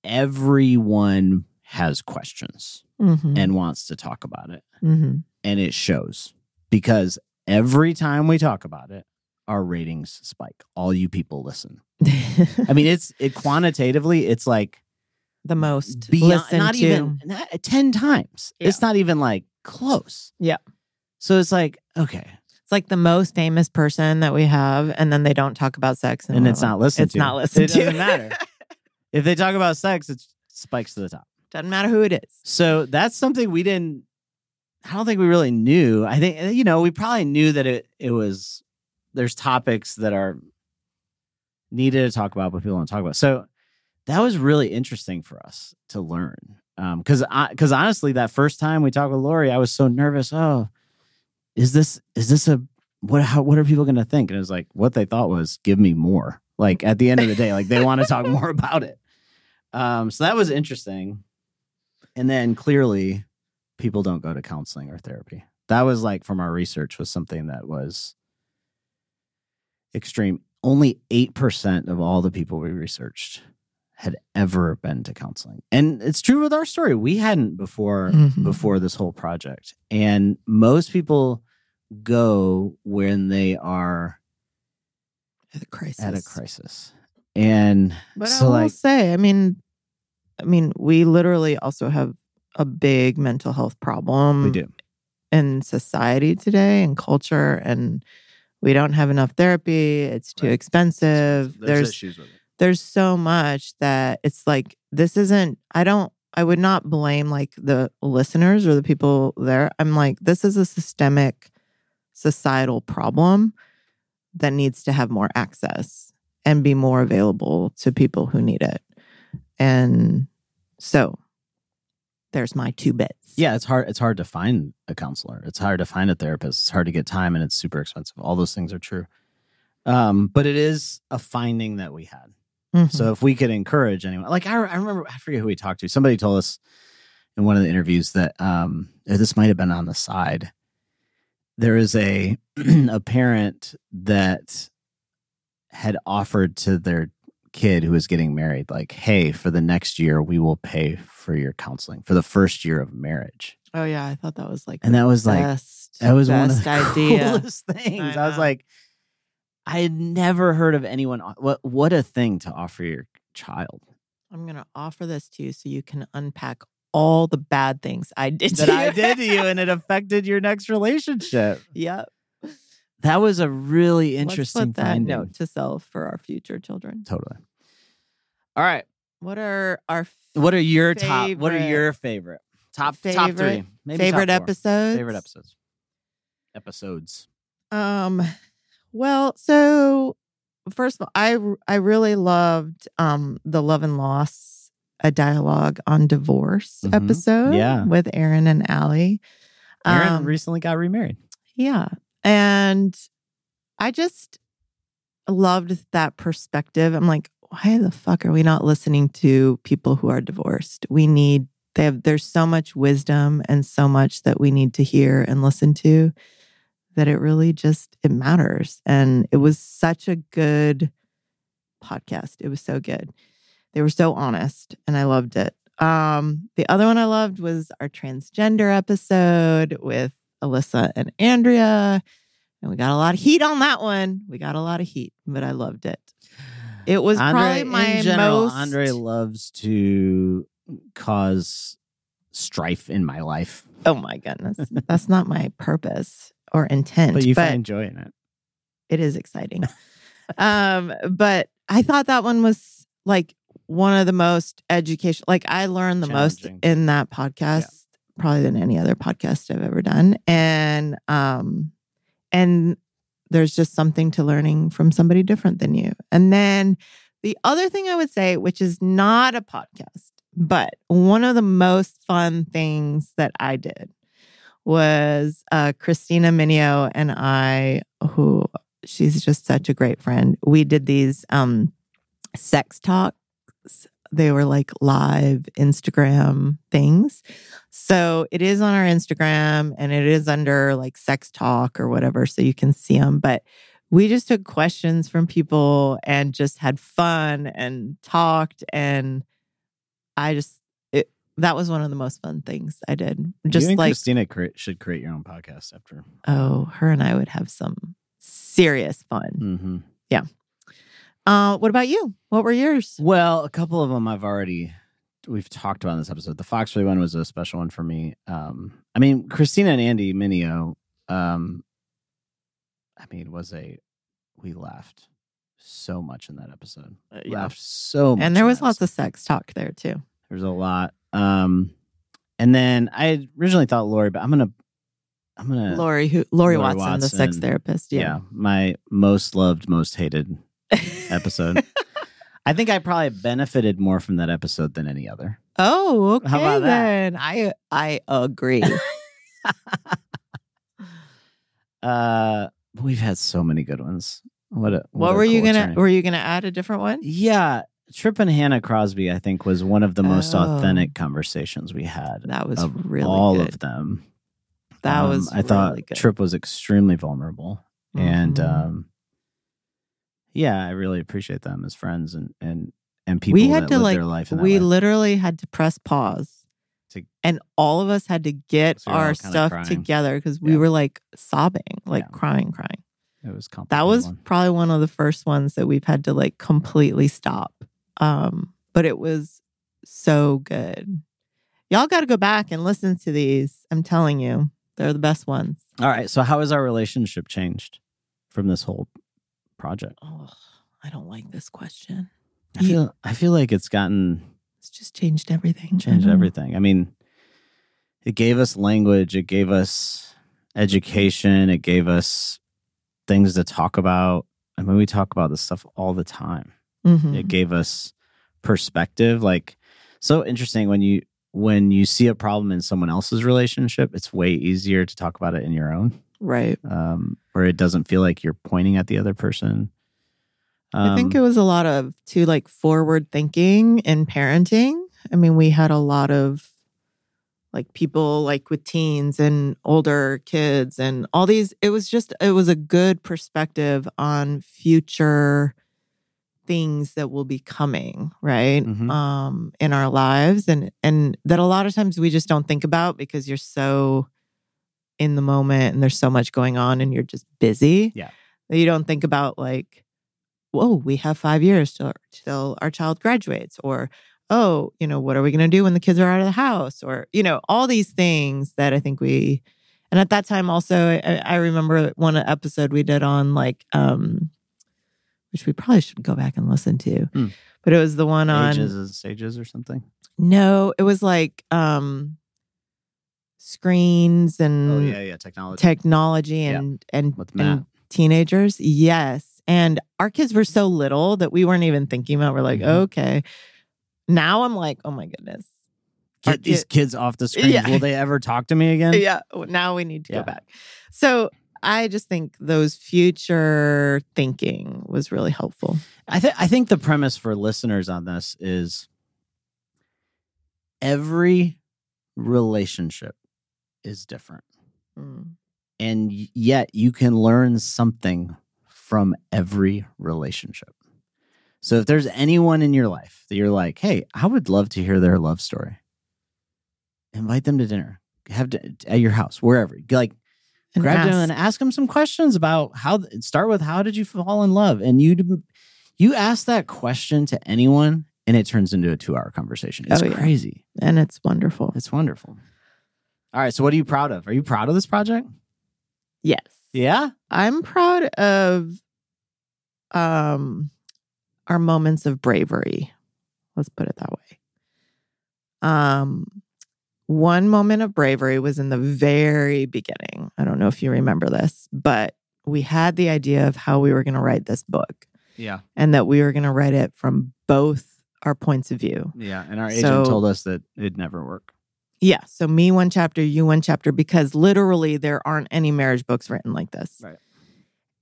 Everyone has questions Mhm. and wants to talk about it Mhm. and it shows because every time we talk about it our ratings spike all you people listen i mean it's it quantitatively it's like the most beyond listened not to. even not, uh, 10 times it's not even like close Yeah. so it's like okay It's like the most famous person that we have, and then they don't talk about sex, and it's not listened It's to not listened it to. doesn't matter if they talk about sex it spikes to the top Doesn't matter who it is. So that's something we didn't. I don't think we really knew. I think uh, you know we probably knew that it it was. There's topics that are needed to talk about, but people don't talk about. So that was really interesting for us to learn. Because because honestly, that first time we talked with Laurie, I was so nervous. Oh, is this is this a what? How what are people going to think? And it was like what they thought was give me more. Like at the end of the day, like they want to talk more about it. Um, so that was interesting. And then clearly, people don't go to counseling or therapy. That was like from our research was something that was extreme. Only 8% of all the people we researched had ever been to counseling. And it's true with our story. We hadn't before Mhm. before this whole project. And most people go when they are At a crisis. at a crisis. And But so I will like say, I mean, I mean, we literally also have a big mental health problem. we do. in society today and culture, and we don't have enough therapy. It's too Right. expensive. There's issues with it. There's so much that it's like this isn't. I don't. I would not blame like the listeners or the people there. I'm like this is a systemic societal problem that needs to have more access and be more available to people who need it. And so there's my two bits. Yeah, it's hard. It's hard to find a counselor. It's hard to find a therapist. It's hard to get time, and it's super expensive. All those things are true. Um, but it is a finding that we had. Mhm. So if we could encourage anyone, like I, I remember, I forget who we talked to. Somebody told us in one of the interviews that um, this might have been on the side. There is a a parent that had offered to their kid who was getting married, like, "Hey, for the next year, we will pay for your counseling for the first year of marriage." oh yeah, I thought that was like And that was like that was one of best the idea. coolest things. I I, was like, I had never heard of anyone. What what a thing to offer your child I'm gonna offer this to you so you can unpack all the bad things I did that to I did to you, and it affected your next relationship. Yep. that was a really Let's interesting put that finding. note to self for our future children. Totally. All right. What are our What are your top? What are your favorite top top three? Favorite- Maybe favorite top episodes? Favorite episodes. Episodes. Um, well, so first of all, I I really loved um the love and loss a dialogue on divorce Mhm. episode Yeah. with Aaron and Allie. Aaron Um, recently got remarried. yeah. And I just loved that perspective. I'm like, why the fuck are we not listening to people who are divorced? We need they have there's so much wisdom and so much that we need to hear and listen to that it really just it matters. And it was such a good podcast. It was so good. They were so honest and I loved it. Um, the other one I loved was our transgender episode with Alyssa and Andrea. And we got a lot of heat on that one. We got a lot of heat, but I loved it. It was Andre, probably my in general, most Andre loves to cause strife in my life, Oh my goodness. That's not my purpose or intent. but you find joy in it. it is exciting. um, but I thought that one was like one of the most educational. Like I learned the most in that podcast, probably than any other podcast I've ever done. And um, and there's just something to learning from somebody different than you. And then the other thing I would say, which is not a podcast, but one of the most fun things that I did was uh, Christina Minio and I, who she's just such a great friend. We did these um, sex talks. They were like live Instagram things. So it is on our Instagram and it is under like sex talk or whatever. So you can see them. But we just took questions from people and just had fun and talked. And I just, that was one of the most fun things I did. Just you and like, Christina cre- should create your own podcast after. oh, her and I would have some serious fun. Mm-hmm. Yeah. Uh, what about you? What were yours? Well, a couple of them I've already we've talked about in this episode. The Foxworthy one was a special one for me. Um, I mean, Christina and Andy Minio. Um, I mean, was a we laughed so much in that episode. Laughed so much, And there was lots episode. of sex talk there too. There's a lot. Um, and then I originally thought Laurie, but I'm gonna, I'm gonna, Laurie, who Laurie, Laurie Watson, the sex therapist. yeah. Yeah. my most loved, most hated episode. I think I probably benefited more from that episode than any other. oh, okay. How about that? I I agree. Uh, we've had so many good ones. What a, what a were you gonna journey. were you gonna add a different one? Yeah, Tripp and Hannah Crosby, I think, was one of the most Oh. authentic conversations we had. That was really all good. of them. that Um, was I thought really good. Tripp was extremely vulnerable, and Mhm. um, yeah, I really appreciate them as friends and and and people we had to like their life we literally had to press pause To- and all of us had to get So our stuff together because we Yeah. were like sobbing like Yeah. crying crying It was that was one. probably one of the first ones that we've had to like completely stop um but it was so good y'all got to go back and listen to these i'm telling you they're the best ones all right. So how has our relationship changed from this whole project? oh i don't like this question I feel I feel like it's gotten it's just changed everything changed don't everything. I mean, it gave us language, it gave us education, it gave us things to talk about. I mean, we talk about this stuff all the time. Mhm. It gave us perspective. Like, so interesting when you when you see a problem in someone else's relationship, it's way easier to talk about it in your own, right um, where it doesn't feel like you're pointing at the other person. I think Um, it was a lot of too like forward thinking in parenting. I mean, we had a lot of like people like with teens and older kids and all these. It was just it was a good perspective on future things that will be coming, right? Mhm. Um in our lives and and that a lot of times we just don't think about because you're so in the moment and there's so much going on and you're just busy. Yeah. That you don't think about like whoa, we have five years till, till our child graduates, or oh, you know, what are we going to do when the kids are out of the house, or you know, all these things that I think we, And at that time, also, I, I remember one episode we did on like, um, which we probably should go back and listen to, Hmm. but it was the one on. Ages and stages or something. No, it was like um, screens and Oh yeah, yeah. Technology technology Yeah. and and and teenagers. Yes. And our kids were so little that we weren't even thinking about. We're like, Mhm. okay. Now I'm like, oh my goodness. Get these kids off the screen. Yeah. Will they ever talk to me again? Yeah. Now we need to Yeah. go back. So I just think those future thinking was really helpful. I think I think the premise for listeners on this is every relationship is different. Mm. And yet you can learn something from every relationship. So if there's anyone in your life that you're like, "Hey, I would love to hear their love story." Invite them to dinner. Have to, at your house, wherever. Like And grab them ask- and ask them some questions about how start with how did you fall in love and you you ask that question to anyone and it turns into a two hour conversation it's Oh, yeah. crazy and it's wonderful. it's wonderful all right so what are you proud of are you proud of this project Yes. yeah I'm proud of um our moments of bravery. Let's put it that way. Um one moment of bravery was in the very beginning. I don't know if you remember this, but we had the idea of how we were going to write this book yeah and that we were going to write it from both our points of view. yeah and our agent So- told us that it'd never work Yeah. So me one chapter, you one chapter, because literally there aren't any marriage books written like this. Right.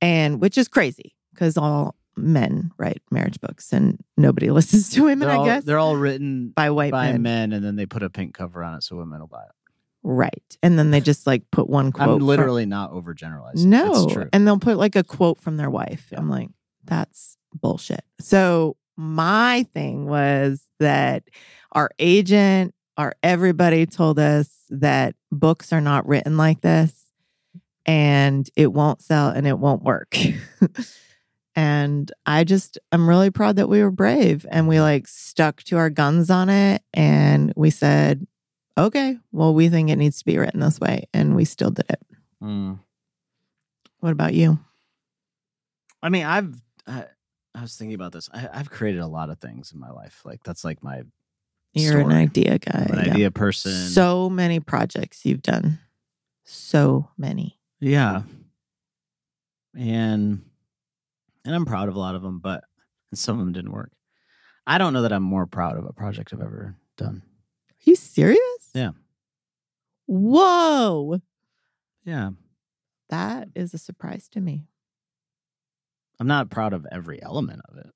And which is crazy because all men write marriage books and nobody listens to women, they're I guess, they're all written by white by men. men and then they put a pink cover on it so women will buy it Right. And then they just like put one quote. i'm from- literally not overgeneralizing no. And they'll put like a quote from their wife. Yeah. I'm like, that's bullshit. So my thing was that our agent, our everybody told us that books are not written like this and it won't sell and it won't work. and I just I'm really proud that we were brave and we like stuck to our guns on it and we said, okay, well we think it needs to be written this way and we still did it. Mm. What about you? I mean, I've I, I was thinking about this. I, I've created a lot of things in my life. Like that's like my You're an idea guy. I'm an yeah. idea person. So many projects you've done. So many. yeah, and and I'm proud of a lot of them, but some of them didn't work. I don't know that I'm more proud of a project I've ever done. Are you serious? Yeah. Whoa. Yeah, That is a surprise to me. I'm not proud of every element of it.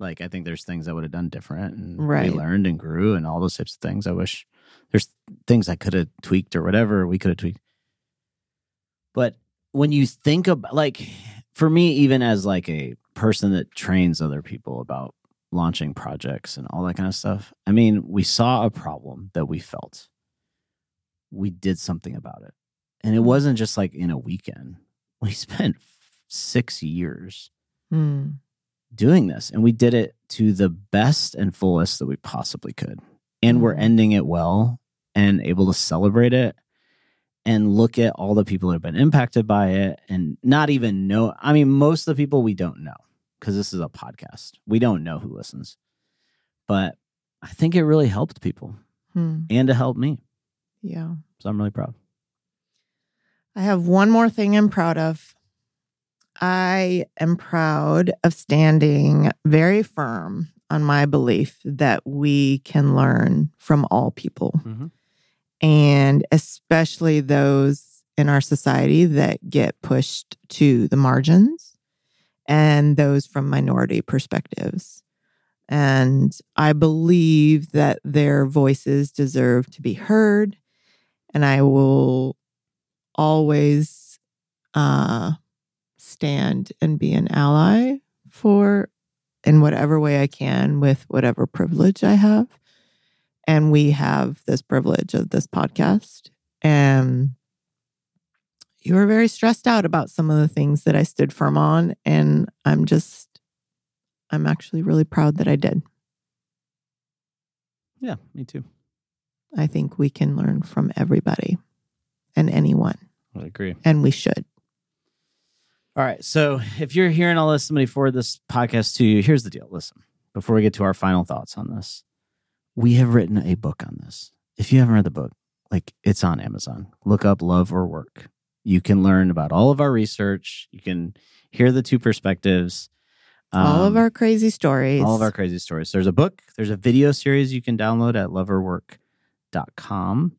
Like I think there's things I would have done different, and Right. we learned and grew, and all those types of things. I wish there's things I could have tweaked or whatever we could have tweaked. But when you think about, like, for me, even as like a person that trains other people about launching projects and all that kind of stuff, I mean, we saw a problem that we felt. We did something about it, and it wasn't just like in a weekend. We spent six years Hmm. doing this and we did it to the best and fullest that we possibly could and we're Mhm. ending it well and able to celebrate it and look at all the people that have been impacted by it and not even know i mean most of the people we don't know because this is a podcast we don't know who listens but i think it really helped people Hmm. and to help me Yeah. so i'm really proud I have one more thing I'm proud of. I am proud of standing very firm on my belief that we can learn from all people, Mhm. And especially those in our society that get pushed to the margins and those from minority perspectives. And I believe that their voices deserve to be heard. And I will always uh, stand and be an ally for in whatever way I can with whatever privilege I have. And we have this privilege of this podcast. And you were very stressed out about some of the things that I stood firm on. And I'm just, I'm actually really proud that I did. yeah me too I think we can learn from everybody and anyone. I agree. and we should. All right. So if you're hearing all this, somebody forward this podcast to you. Here's the deal. Listen, before we get to our final thoughts on this, we have written a book on this. If you haven't read the book, like it's on Amazon. Look up Love or Work. You can learn about all of our research. You can hear the two perspectives. all of Um, our crazy stories. all of our crazy stories. There's a book, there's a video series you can download at loveorwork.com.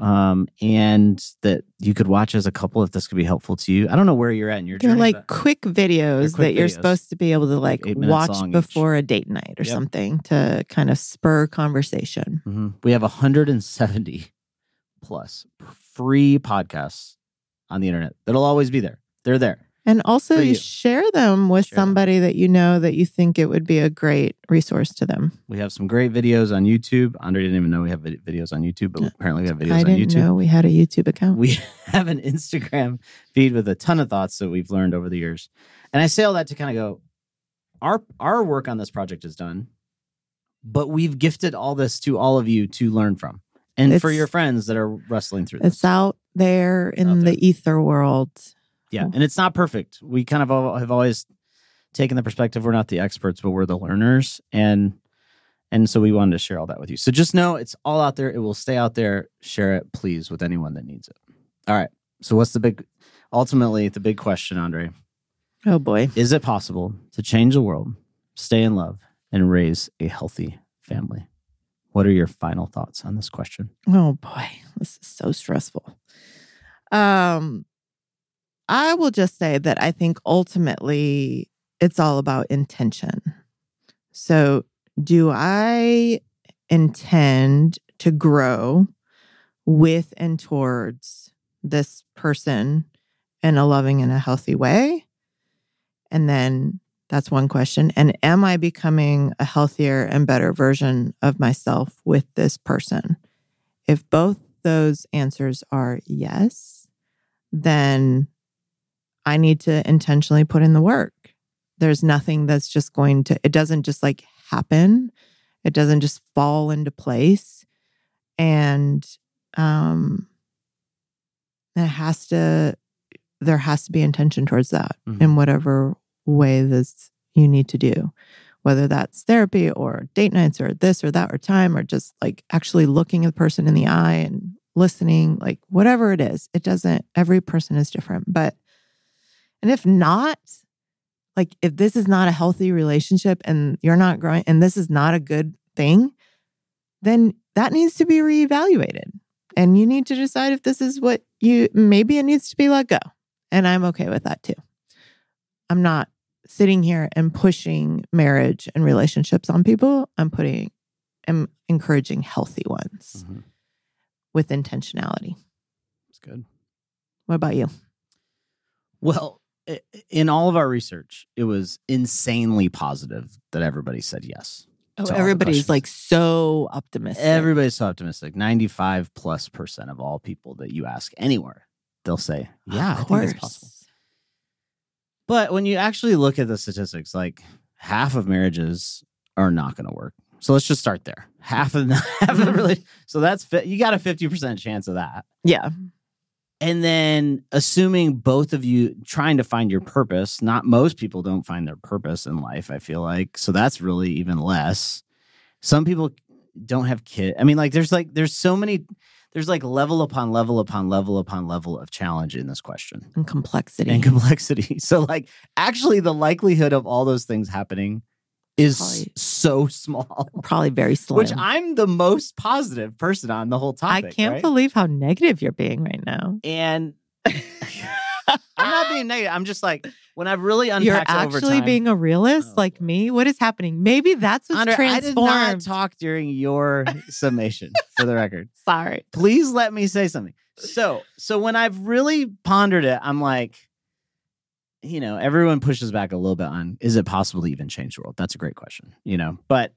Um, and that you could watch as a couple if this could be helpful to you. I don't know where you're at in your They're journey. like quick videos quick that you're supposed to be able to like eight watch long each. before a date night or Yep. something to kind of spur conversation. Mhm. We have 170 plus free podcasts on the internet that'll always be there. They're there. And also you you. share them with Share them. somebody that you know that you think it would be a great resource to them. We have some great videos on YouTube. Andre didn't even know we have videos on YouTube, but uh, apparently we have videos I on didn't YouTube. know we had a YouTube account. We have an Instagram feed with a ton of thoughts that we've learned over the years. And I say all that to kind of go, our our work on this project is done, but we've gifted all this to all of you to learn from. And for your friends that are wrestling through it's this. out there in out there. the ether world. Yeah, and it's not perfect. We kind of al- have always taken the perspective we're not the experts, but we're the learners, and and so we wanted to share all that with you. So just know it's all out there. It will stay out there. Share it, please, with anyone that needs it. All right. So what's the big? Ultimately, the big question, Andre, Oh boy. is it possible to change the world, stay in love, and raise a healthy family? What are your final thoughts on this question? Oh boy, this is so stressful. Um I will just say that I think ultimately it's all about intention. So, do I intend to grow with and towards this person in a loving and a healthy way? And then that's one question. And am I becoming a healthier and better version of myself with this person? If both those answers are yes, then I need to intentionally put in the work. There's nothing that's just going to, it doesn't just like happen. It doesn't just fall into place. And um it has to there has to be intention towards that Mhm. in whatever way this you need to do whether that's therapy or date nights or this or that or time or just like actually looking at the person in the eye and listening like whatever it is it doesn't every person is different but and if not like if this is not a healthy relationship and you're not growing and this is not a good thing then that needs to be reevaluated. And you need to decide if this is what you maybe it needs to be let go. And i'm okay with that too. I'm not sitting here and pushing marriage and relationships on people. I'm putting i'm encouraging healthy ones Mhm. with intentionality. That's good. what about you? Well, in all of our research, it was insanely positive that everybody said yes. oh to all the everybody's like so optimistic Everybody's so optimistic. 95 plus percent of all people that you ask anywhere, they'll say, Yeah, I of think it's possible. course But when you actually look at the statistics, like half of marriages are not going to work. So let's just start there. Half of the, half of the mm-hmm. really, so that's you got a 50% chance of that. yeah And then assuming both of you trying to find your purpose, not most people don't find their purpose in life, I feel like. So that's really even less. Some people don't have kids. I mean, like there's like there's so many there's like level upon level upon level upon level of challenge in this question and complexity and complexity. So like actually the likelihood of all those things happening is Probably- so small. probably very slim Which I'm the most positive person on the whole topic. I can't right? believe how negative you're being right now And I'm not being negative. I'm just like when I've really unpacked You're actually time. being a realist Oh, like me. What is happening? Maybe that's what's Andre, I did not talk during your summation, for the record. Sorry. Please let me say something. So, so when I've really pondered it, I'm like, you know, everyone pushes back a little bit on is it possible to even change the world? That's a great question, you know. But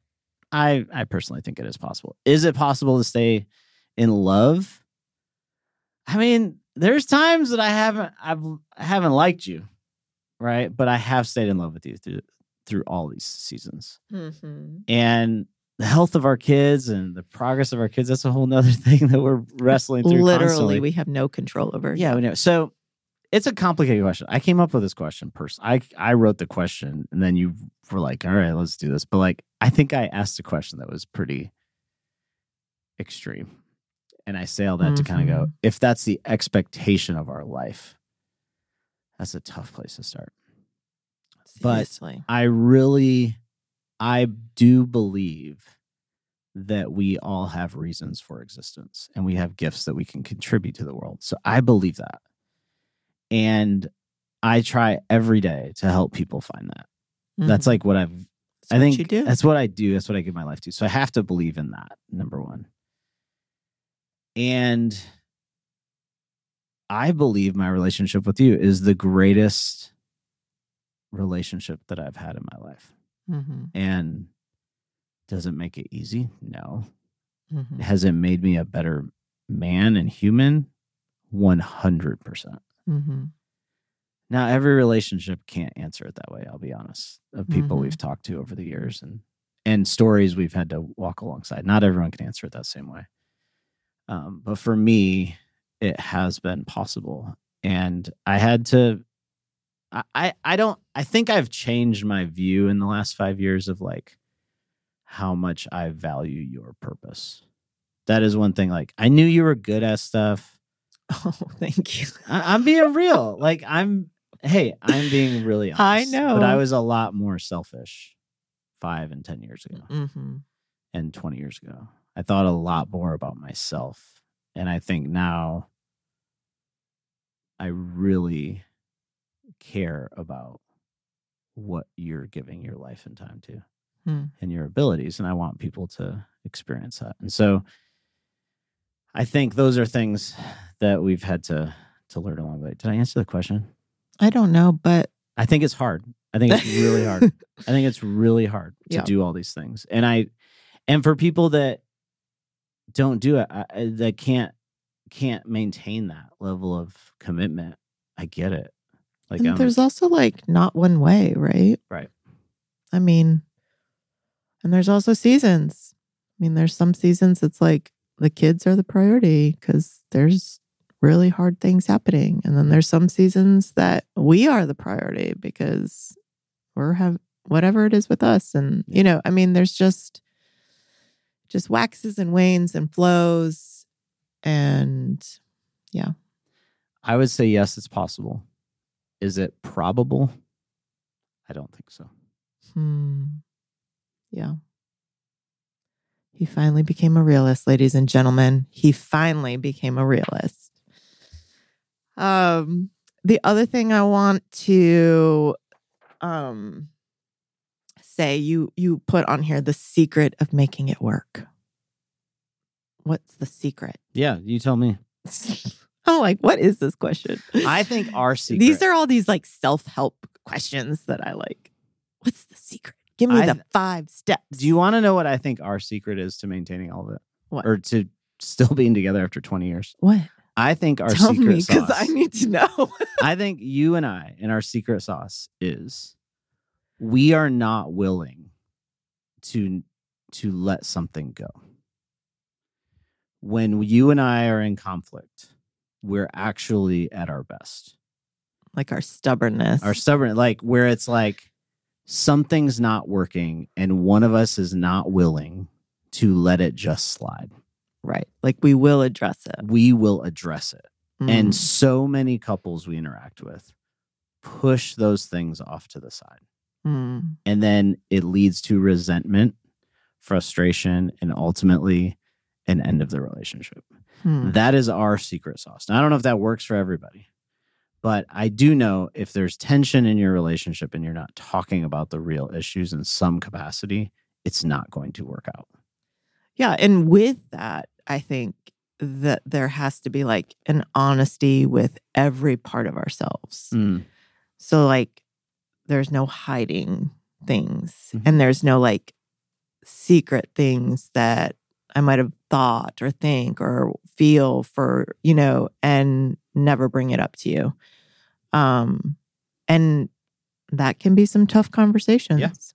I, I personally think it is possible. Is it possible to stay in love? I mean, there's times that I haven't, I've, I haven't liked you, right? But I have stayed in love with you through through all these seasons. Mm-hmm. And the health of our kids and the progress of our kids, that's a whole nother thing that we're wrestling through. Literally, constantly. we have no control over. Yeah, we know. So it's a complicated question. I came up with this question personally. I I wrote the question and then you were like, all right, let's do this. But like I think I asked a question that was pretty extreme. And I say all that to kind of go, mm-hmm. if that's the expectation of our life, that's a tough place to start. but- I really I do believe that we all have reasons for existence and we have gifts that we can contribute to the world. So I believe that. And I try every day to help people find that. That's Mhm. like what I've That's I think that's what I do. That's what I give my life to. So I have to believe in that, number one. And I believe my relationship with you is the greatest relationship that I've had in my life. Mhm. And does it make it easy? No. Mhm. Has it made me a better man and human? 100%. Mhm. Now, every relationship can't answer it that way, I'll be honest, of people Mhm. we've talked to over the years and and stories we've had to walk alongside. Not everyone can answer it that same way. Um, but for me, it has been possible. And I had to I, I I don't I think I've changed my view in the last five years of like how much I value your purpose. That is one thing. Like I knew you were good at stuff. Oh, thank you. I, I'm being real. Like I'm hey, I'm being really honest. I know. But I was a lot more selfish five and ten years ago hmm and 20 years ago. I thought a lot more about myself. And I think now I really care about what you're giving your life and time to Hmm. and your abilities. And I want people to experience that. And so I think those are things that we've had to to learn along the way. Did I answer the question? I don't know, but I think it's hard. I think it's really hard. I think it's really hard to Yeah. do all these things. And I and for people that don't do it, I, that can't can't maintain that level of commitment, I get it. Like and I'm, there's also like not one way, right? Right. I mean, and there's also seasons. I mean, there's some seasons it's like the kids are the priority because there's really hard things happening. And then there's some seasons that we are the priority because we're have whatever it is with us. And, you know, I mean, there's just just waxes and wanes and flows. And yeah. I would say yes, it's possible. Is it probable? I don't think so. Hmm. Yeah. He finally became a realist, ladies and gentlemen. He finally became a realist. Um, the other thing I want to um say you you put on here the secret of making it work. What's the secret? Yeah, you tell me. I'm like, what is this question? I think our secret. These are all these like self-help questions that I like. What's the secret? Give me I- the five steps. Do you want to know what I think our secret is to maintaining all of it, What? or to still being together after 20 years? what? I think our Tell secret me sauce. I need to know. I think you and I and our secret sauce is we are not willing to to let something go. When you and I are in conflict, we're actually at our best. like our stubbornness. Our stubborn like where it's like something's not working and one of us is not willing to let it just slide. right. Like we will address it. We will address it. And Mm. so many couples we interact with push those things off to the side. Mm. And then it leads to resentment, frustration, and ultimately an end of the relationship. Hmm. That is our secret sauce. Now, I don't know if that works for everybody, but I do know if there's tension in your relationship and you're not talking about the real issues in some capacity, it's not going to work out. Yeah. And with that, I think that there has to be like an honesty with every part of ourselves. Mm. So, like, there's no hiding things, Mhm. and there's no like secret things that I might have thought or think or feel for, you know, and never bring it up to you. Um, and that can be some tough conversations.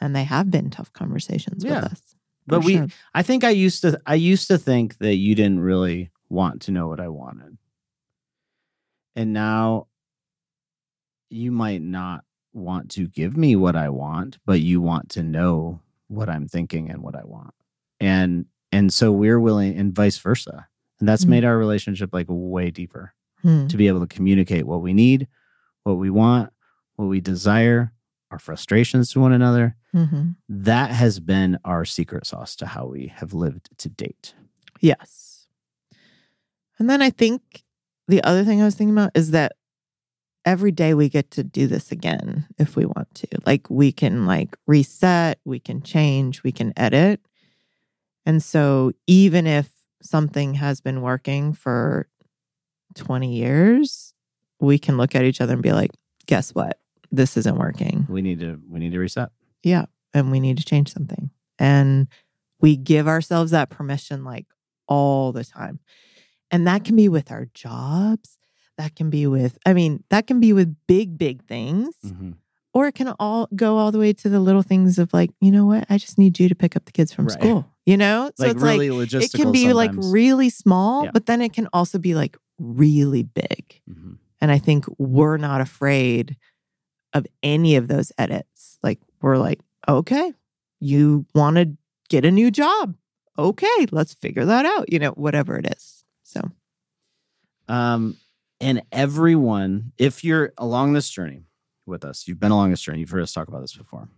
And they have been tough conversations Yeah. with us. But we, sure. I think I used to, I used to think that you didn't really want to know what I wanted, and now you might not want to give me what I want, but you want to know what I'm thinking and what I want, and and so we're willing, and vice versa, and that's Mhm. made our relationship like way deeper Hmm. to be able to communicate what we need, what we want, what we desire, our frustrations to one another. Mhm. That has been our secret sauce to how we have lived to date. Yes. And then I think the other thing I was thinking about is that every day we get to do this again if we want to. Like we can like reset, we can change, we can edit. And so even if something has been working for 20 years, we can look at each other and be like, guess what? This isn't working. We need to we need to reset. Yeah. And we need to change something. And we give ourselves that permission like all the time. And that can be with our jobs. That can be with, I mean, that can be with big, big things. Mm-hmm. Or it can all go all the way to the little things of like, you know what? I just need you to pick up the kids from Right. school. You know? So Like it's really like, logistical. it can be like really small, Yeah. but then it can also be like really big. Mhm. And I think we're not afraid of any of those edits. Like, we're like, okay, you want to get a new job. Okay, let's figure that out, you know, whatever it is. So, Um, and everyone, if you're along this journey with us, you've been along this journey, you've heard us talk about this before.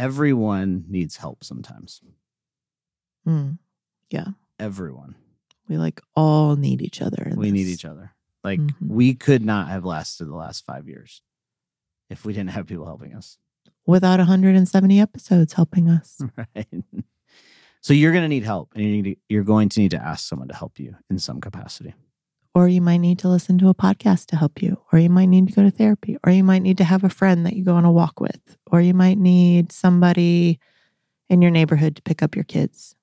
Everyone needs help sometimes. mm, yeah. Everyone. we like all need each other. we need each other. Like Mhm. we could not have lasted the last five years if we didn't have people helping us. Without 170 episodes helping us. Right. So you're going to need help, and you need to, you're going to need to ask someone to help you in some capacity. Or you might need to listen to a podcast to help you. Or you might need to go to therapy. Or you might need to have a friend that you go on a walk with. Or you might need somebody in your neighborhood to pick up your kids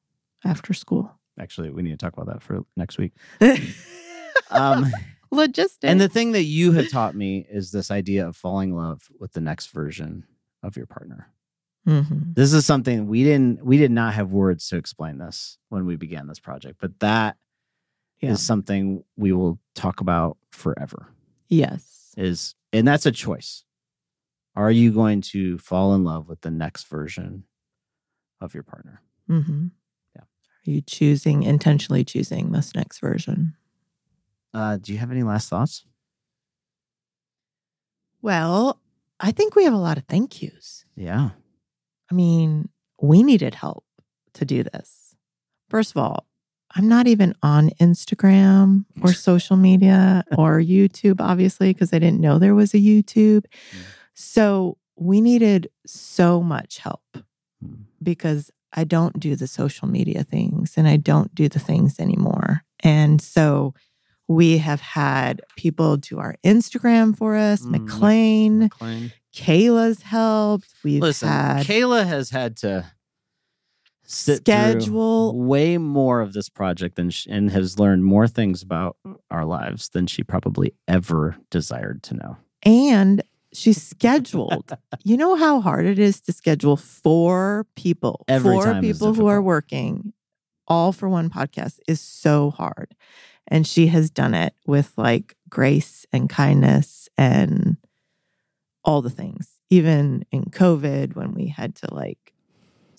after school. Actually, we need to talk about that for next week. Um, Logistics. and the thing that you have taught me is this idea of falling in love with the next version of your partner. Mhm. This is something we didn't we did not have words to explain this when we began this project, but that is something we will talk about forever. Yes. Is and that's a choice. Are you going to fall in love with the next version of your partner? Mm-hmm. Yeah. Are you choosing, intentionally choosing this next version? Uh, do you have any last thoughts? Well, I think we have a lot of thank yous. Yeah. I mean, we needed help to do this. First of all, I'm not even on Instagram or social media or YouTube, obviously, because I didn't know there was a YouTube. Mm. So we needed so much help Hmm. because I don't do the social media things and I don't do the things anymore. And so we have had people do our Instagram for us, Mm, McLean, McLean. Kayla's helped. We've Listen, had Kayla has had to sit Schedule. way more of this project than sh- and has learned more things about our lives than she probably ever desired to know. and she's scheduled. you know how hard it is to schedule four people, Every four people who are working all for one podcast is so hard. And she has done it with like grace and kindness and all the things. Even in COVID, when we had to like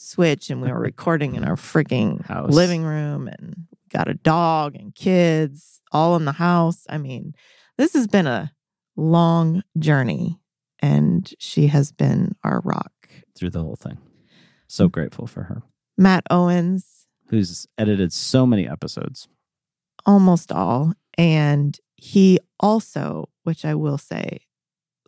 switch and we were recording in our freaking House. living room and got a dog and kids all in the house. I mean, this has been a long journey and she has been our rock. through the whole thing. So Mm. grateful for her, Matt Owens, who's edited so many episodes. almost all. And he also, which I will say,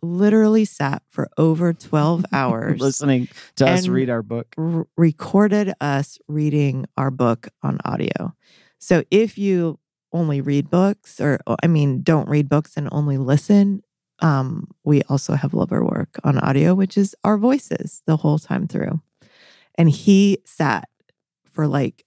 literally sat for over 12 hours, listening to us read our book. r- recorded us reading our book on audio. So if you only read books, or I mean, don't read books and only listen, um, we also have Love or Work on audio, which is our voices the whole time through. And he sat for like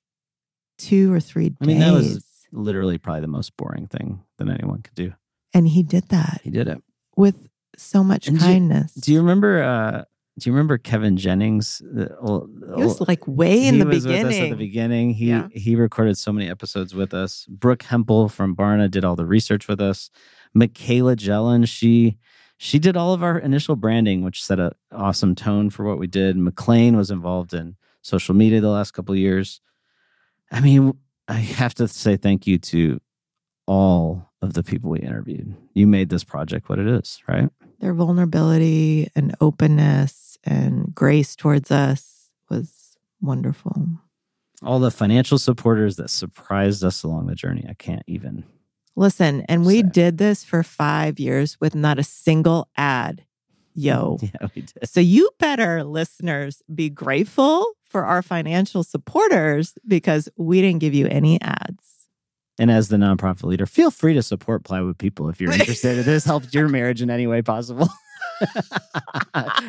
two or three days. I mean, that was- Literally, probably the most boring thing that anyone could do. and he did that He did it. with so much And do you- kindness. Do you remember uh, Do you remember Kevin Jennings? The old- He was like way in he the was with us beginning. at the beginning. He Yeah. he recorded so many episodes with us. Brooke Hempell from Barna did all the research with us. Michaela Jellin, she she did all of our initial branding, which set an awesome tone for what we did. McLean was involved in social media the last couple of years. I mean, I have to say thank you to all of the people we interviewed. You made this project what it is, right? Their vulnerability and openness and grace towards us was wonderful. All the financial supporters that surprised us along the journey. I can't even Listen, and we Say. did this for five years with not a single ad. Yo. Yeah, we did. So you better, listeners, be grateful for our financial supporters because we didn't give you any ads. And as the nonprofit leader, feel free to support Plywood People if you're interested. if this helps your marriage in any way possible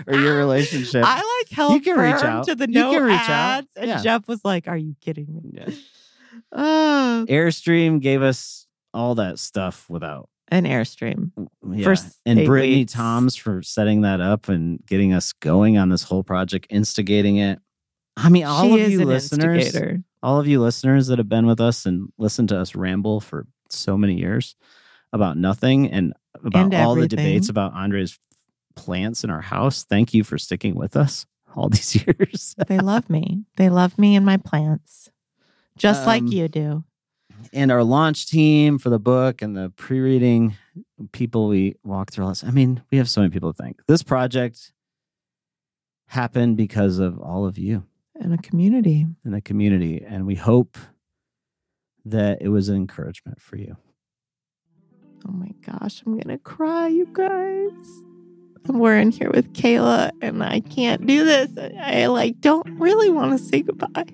or your relationship. I like held You can reach out. to the You no can reach out. ads, and Yeah. Jeff was like, "Are you kidding me?" Yeah. Oh, Airstream gave us all that stuff without. an airstream. Yeah. And Brittany weeks. Toms for setting that up and getting us going on this whole project, instigating it. I mean, all she of you listeners, instigator. all of you listeners that have been with us and listened to us ramble for so many years about nothing and about And all the debates about Andre's plants in our house. Thank you for sticking with us all these years. They love me. They love me and my plants, just like Um, you do. and our launch team for the book and the pre-reading people we walk through all this. I mean, we have so many people to thank. This project happened because of all of you In a community. in a community, and we hope that it was an encouragement for you. Oh my gosh, I'm gonna cry, you guys. We're in here with Kayla, and I can't do this. I like don't really want to say goodbye.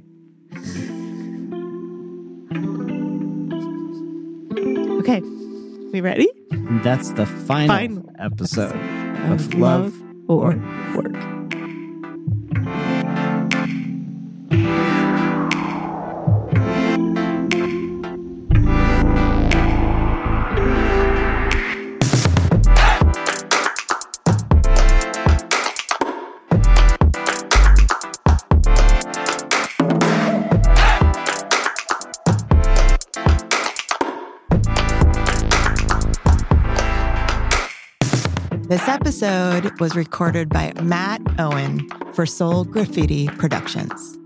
Okay, we ready? That's the final, Final episode Of of Love or work. This episode was recorded by Matt Owen for Soul Graffiti Productions.